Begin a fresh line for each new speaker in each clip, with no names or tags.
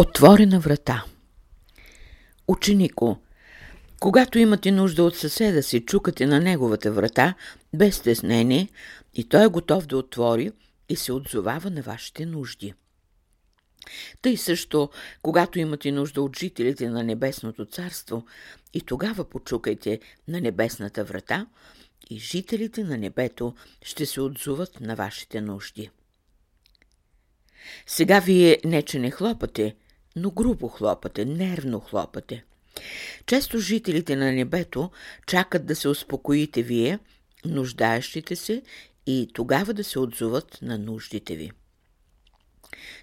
Отворена врата Ученико, когато имате нужда от съседа си, чукате на неговата врата, без стеснение, и той е готов да отвори и се отзовава на вашите нужди. Тъй също, когато имате нужда от жителите на Небесното царство, и тогава почукайте на Небесната врата, и жителите на небето ще се отзуват на вашите нужди. Сега вие не че не хлопате, но грубо хлопате, нервно хлопате. Често жителите на небето чакат да се успокоите вие, нуждаещите се, и тогава да се отзуват на нуждите ви.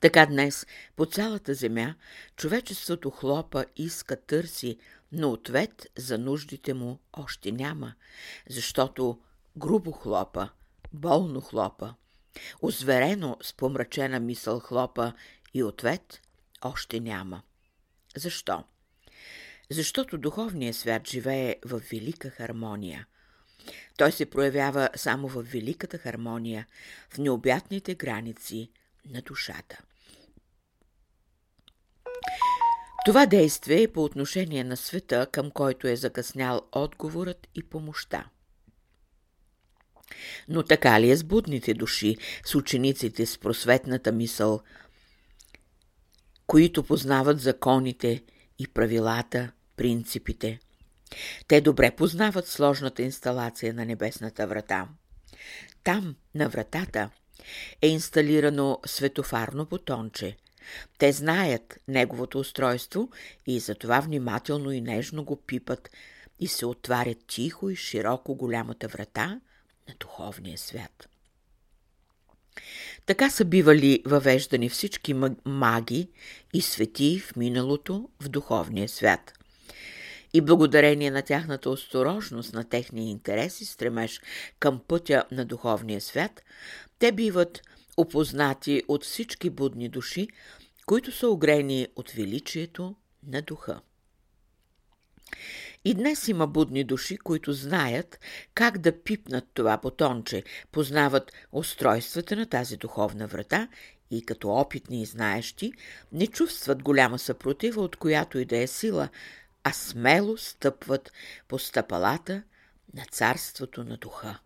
Така днес по цялата земя човечеството хлопа, иска, търси, но ответ за нуждите му още няма, защото грубо хлопа, болно хлопа, озверено с помрачена мисъл хлопа и ответ още няма. Защо? Защото духовният свят живее в велика хармония. Той се проявява само в великата хармония, в необятните граници на душата. Това действие е по отношение на света, към който е закъснял отговорът и помощта. Но така ли е с будните души, с учениците с просветната мисъл, които познават законите и правилата, принципите? Те добре познават сложната инсталация на небесната врата. Там, на вратата, е инсталирано светофарно бутонче. Те знаят неговото устройство и затова внимателно и нежно го пипат и се отварят тихо и широко голямата врата на духовния свят. Така са бивали въвеждани всички маги и свети в миналото в духовния свят и благодарение на тяхната осторожност, на техния интерес и стремеж към пътя на духовния свят, те биват опознати от всички будни души, които са огрени от величието на духа. И днес има будни души, които знаят как да пипнат това потонче, познават устройствата на тази духовна врата и като опитни и знаещи не чувстват голяма съпротива, от която и да е сила, а смело стъпват по стъпалата на царството на духа.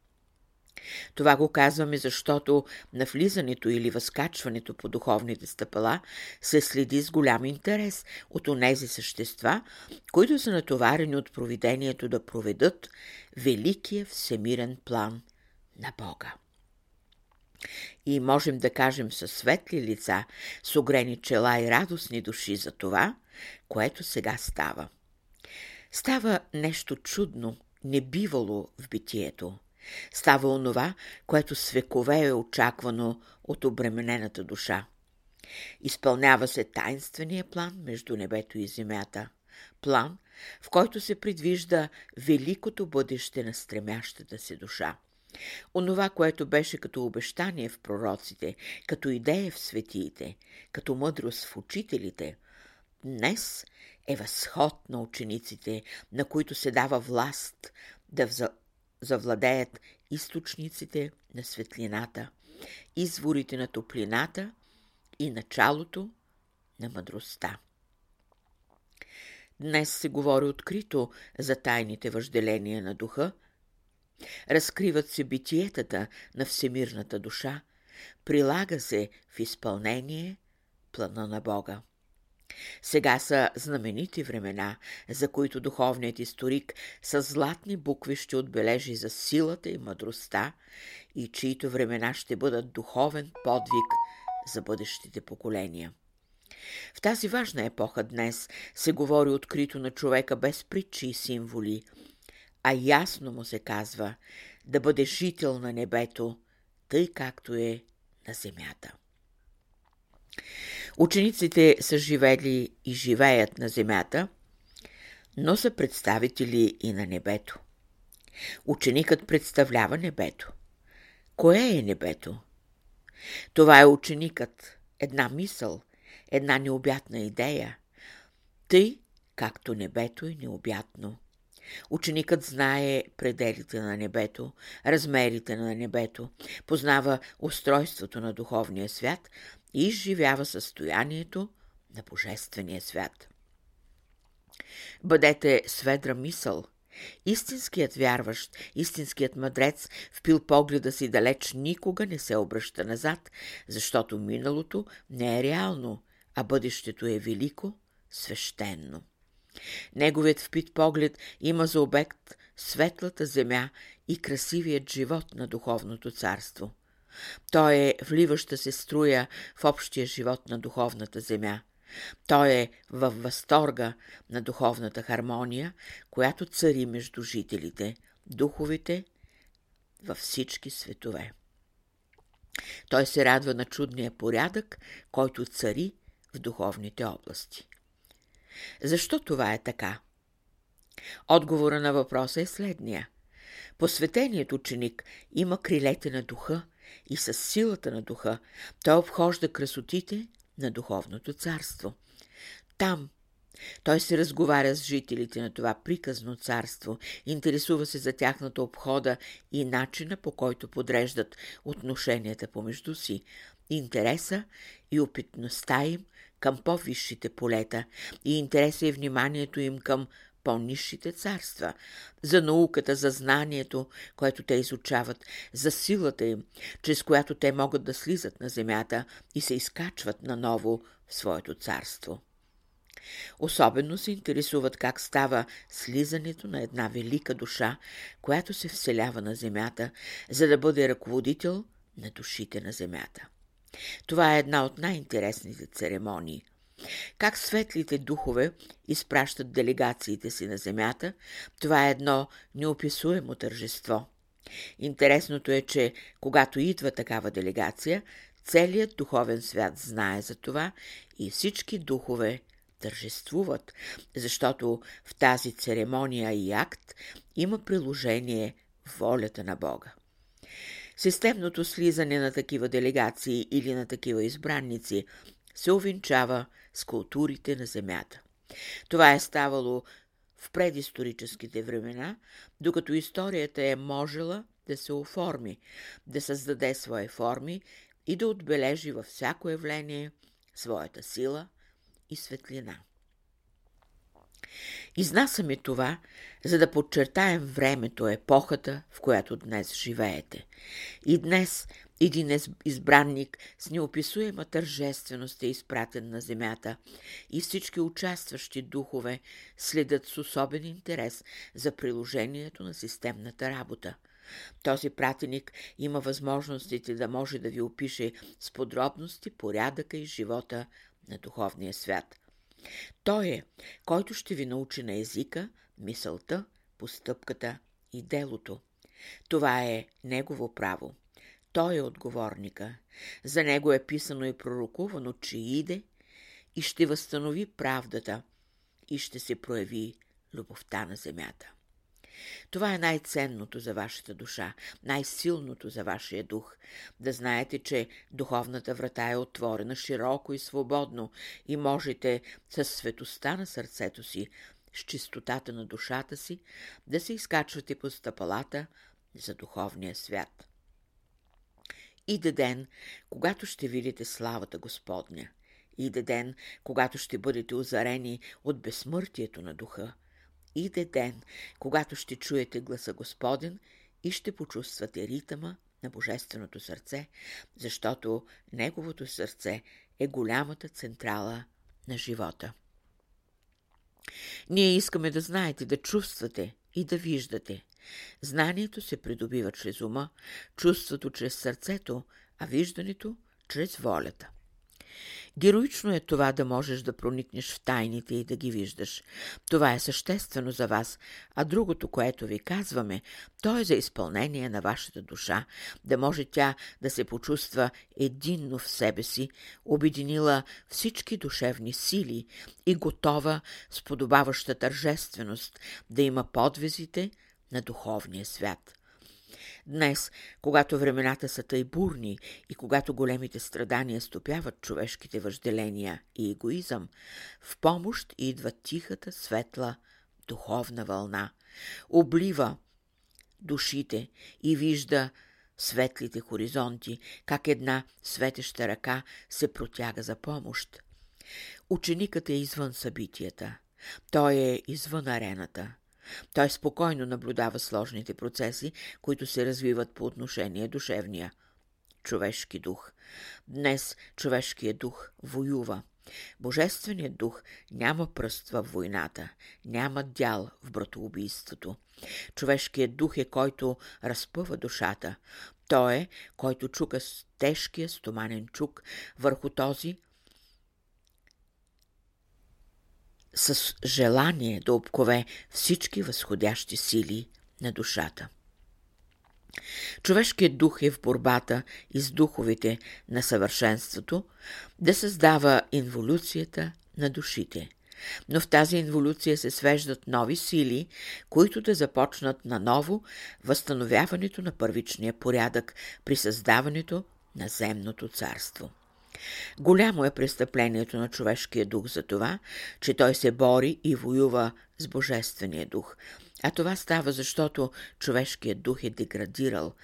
Това го казваме, защото на влизането или възкачването по духовните стъпала се следи с голям интерес от онези същества, които са натоварени от провидението да проведат великия всемирен план на Бога. И можем да кажем със светли лица, с огрени чела и радостни души за това, което сега става. Става нещо чудно, небивало в битието. Става онова, което с векове е очаквано от обременената душа. Изпълнява се тайнствения план между небето и земята. План, в който се предвижда великото бъдеще на стремящата се душа. Онова, което беше като обещание в пророците, като идея в светиите, като мъдрост в учителите, днес е възход на учениците, на които се дава власт да завладеят източниците на светлината, изворите на топлината и началото на мъдростта. Днес се говори открито за тайните въжделения на духа, разкриват се битиетата на всемирната душа, прилага се в изпълнение плана на Бога. Сега са знаменити времена, за които духовният историк с златни букви ще отбележи за силата и мъдростта и чието времена ще бъдат духовен подвиг за бъдещите поколения. В тази важна епоха днес се говори открито на човека без притчи и символи, а ясно му се казва да бъде жител на небето, тъй както е на земята. Учениците са живели и живеят на земята, но са представители и на небето. Ученикът представлява небето. Кое е небето? Това е ученикът, една мисъл, една необятна идея, тъй както небето е необятно. Ученикът знае пределите на небето, размерите на небето, познава устройството на духовния свят и изживява състоянието на Божествения свят. Бъдете сведра мисъл. Истинският вярващ, истинският мъдрец, впил погледа си далеч, никога не се обръща назад, защото миналото не е реално, а бъдещето е велико, свещенно. Неговият впит поглед има за обект светлата земя и красивият живот на духовното царство. Той е вливаща се струя в общия живот на духовната земя. Той е във възторга на духовната хармония, която цари между жителите, духовите във всички светове. Той се радва на чудния порядък, който цари в духовните области. Защо това е така? Отговора на въпроса е следния. Посветеният ученик има крилете на духа и с силата на духа той обхожда красотите на духовното царство. Там той се разговаря с жителите на това приказно царство, интересува се за тяхната обхода и начина по който подреждат отношенията помежду си, интереса и опитността им към по-висшите полета и интереса и вниманието им към по-низшите царства, за науката, за знанието, което те изучават, за силата им, чрез която те могат да слизат на земята и се изкачват наново в своето царство. Особено се интересуват как става слизането на една велика душа, която се вселява на земята, за да бъде ръководител на душите на земята. Това е една от най-интересните церемонии. Как светлите духове изпращат делегациите си на земята, това е едно неописуемо тържество. Интересното е, че когато идва такава делегация, целият духовен свят знае за това и всички духове тържествуват, защото в тази церемония и акт има приложение волята на Бога. Системното слизане на такива делегации или на такива избранници се увенчава с културите на Земята. Това е ставало в предисторическите времена, докато историята е можела да се оформи, да създаде свои форми и да отбележи във всяко явление своята сила и светлина. Изнасяме това, за да подчертаем времето, епохата, в която днес живеете. И днес един избранник с неописуема тържественост е изпратен на земята и всички участващи духове следят с особен интерес за приложението на системната работа. Този пратеник има възможностите да може да ви опише с подробности порядъка и живота на духовния свят. Той е, който ще ви научи на езика, мисълта, постъпката и делото. Това е негово право. Той е отговорника. За него е писано и пророкувано, че иде и ще възстанови правдата и ще се прояви любовта на земята. Това е най-ценното за вашата душа, най-силното за вашия дух. Да знаете, че духовната врата е отворена широко и свободно и можете със светостта на сърцето си, с чистотата на душата си, да се изкачвате по стъпалата за духовния свят. Иде ден, когато ще видите славата Господня. Иде ден, когато ще бъдете озарени от безсмъртието на духа. Иде ден, когато ще чуете гласа Господен и ще почувствате ритъма на Божественото сърце, защото Неговото сърце е голямата централа на живота. Ние искаме да знаете, да чувствате и да виждате. Знанието се придобива чрез ума, чувството чрез сърцето, а виждането чрез волята. Героично е това да можеш да проникнеш в тайните и да ги виждаш. Това е съществено за вас, а другото, което ви казваме, то е за изпълнение на вашата душа, да може тя да се почувства единно в себе си, обединила всички душевни сили и готова с подобаваща тържественост да има подвизите на духовния свят. Днес, когато времената са тъй бурни и когато големите страдания стопяват човешките въжделения и егоизъм, в помощ идва тихата, светла, духовна вълна. Облива душите и вижда светлите хоризонти, как една светеща ръка се протяга за помощ. Ученикът е извън събитията. Той е извън арената. Той спокойно наблюдава сложните процеси, които се развиват по отношение душевния човешки дух. Днес човешкият дух воюва. Божественият дух няма пръст в войната, няма дял в братоубийството. Човешкият дух е който разпъва душата. Той е, който чука тежкия стоманен чук върху този, с желание да обкове всички възходящи сили на душата. Човешкият дух е в борбата и с духовите на съвършенството да създава инволюцията на душите. Но в тази инволюция се свеждат нови сили, които да започнат наново възстановяването на първичния порядък при създаването на земното царство. Голямо е престъплението на човешкия дух за това, че той се бори и воюва с Божествения дух. А това става, защото човешкият дух е деградирал.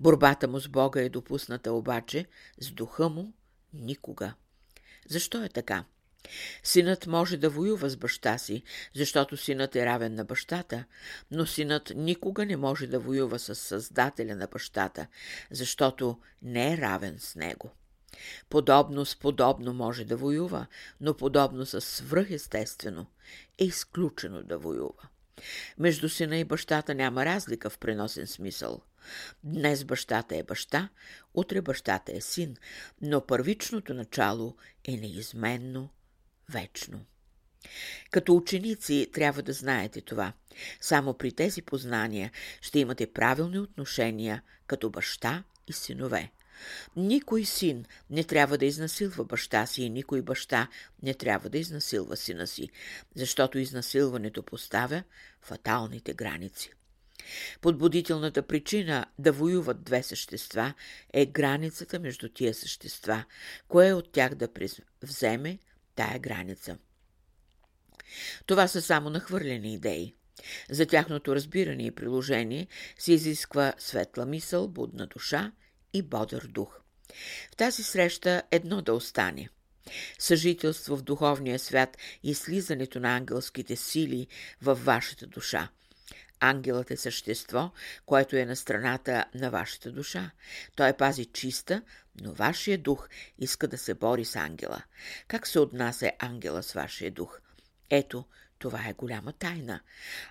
Борбата му с Бога е допусната обаче, с духа му никога. Защо е така? Синът може да воюва с баща си, защото синът е равен на бащата, но синът никога не може да воюва с създателя на бащата, защото не е равен с него. Подобно с подобно може да воюва, но подобно с свръхестествено е изключено да воюва. Между сина и бащата няма разлика в преносен смисъл. Днес бащата е баща, утре бащата е син, но първичното начало е неизменно, вечно. Като ученици трябва да знаете това. Само при тези познания ще имате правилни отношения като баща и синове. Никой син не трябва да изнасилва баща си и никой баща не трябва да изнасилва сина си, защото изнасилването поставя фаталните граници. Подбудителната причина да воюват две същества е границата между тия същества, кое от тях да вземе тая граница. Това са само нахвърлени идеи. За тяхното разбиране и приложение се изисква светла мисъл, будна душа и бодър дух. В тази среща едно да остане – съжителство в духовния свят и слизането на ангелските сили във вашата душа. Ангелът е същество, което е на страната на вашата душа. Той пази чиста, но вашия дух иска да се бори с ангела. Как се отнася ангела с вашия дух? Ето, това е голяма тайна.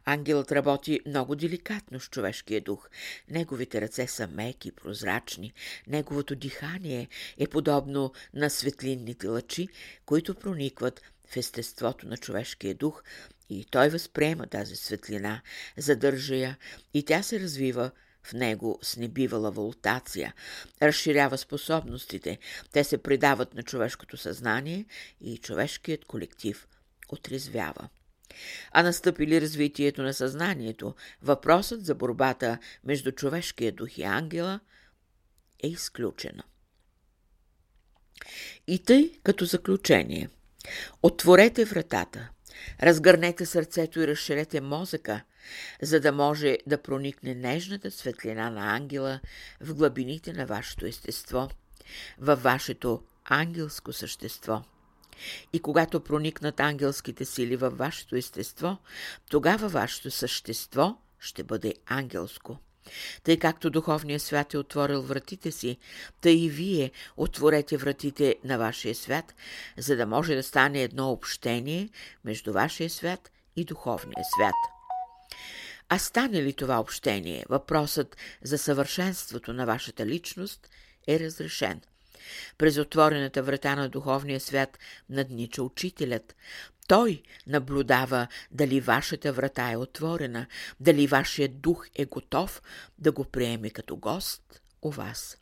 Ангелът работи много деликатно с човешкия дух. Неговите ръце са меки, прозрачни. Неговото дихание е подобно на светлинните лъчи, които проникват в естеството на човешкия дух и той възприема тази светлина, задържа я и тя се развива в него с небивала волтация, разширява способностите, те се предават на човешкото съзнание и човешкият колектив отрезвява а настъпили развитието на съзнанието, въпросът за борбата между човешкия дух и ангела е изключена. И тъй като заключение, отворете вратата, разгърнете сърцето и разширете мозъка, за да може да проникне нежната светлина на ангела в глъбините на вашето естество, във вашето ангелско същество – и когато проникнат ангелските сили във вашето естество, тогава вашето същество ще бъде ангелско. Тъй както духовният свят е отворил вратите си, тъй и вие отворете вратите на вашия свят, за да може да стане едно общение между вашия свят и духовния свят. А стане ли това общение, въпросът за съвършенството на вашата личност е разрешен. През отворената врата на духовния свят наднича учителят. Той наблюдава дали вашата врата е отворена, дали вашият дух е готов да го приеме като гост у вас.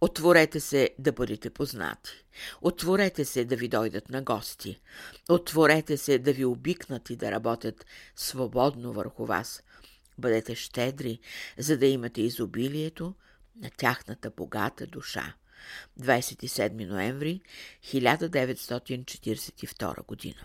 Отворете се да бъдете познати. Отворете се да ви дойдат на гости. Отворете се да ви обикнат и да работят свободно върху вас. Бъдете щедри, за да имате изобилието, на тяхната богата душа. 27 ноември 1942 година.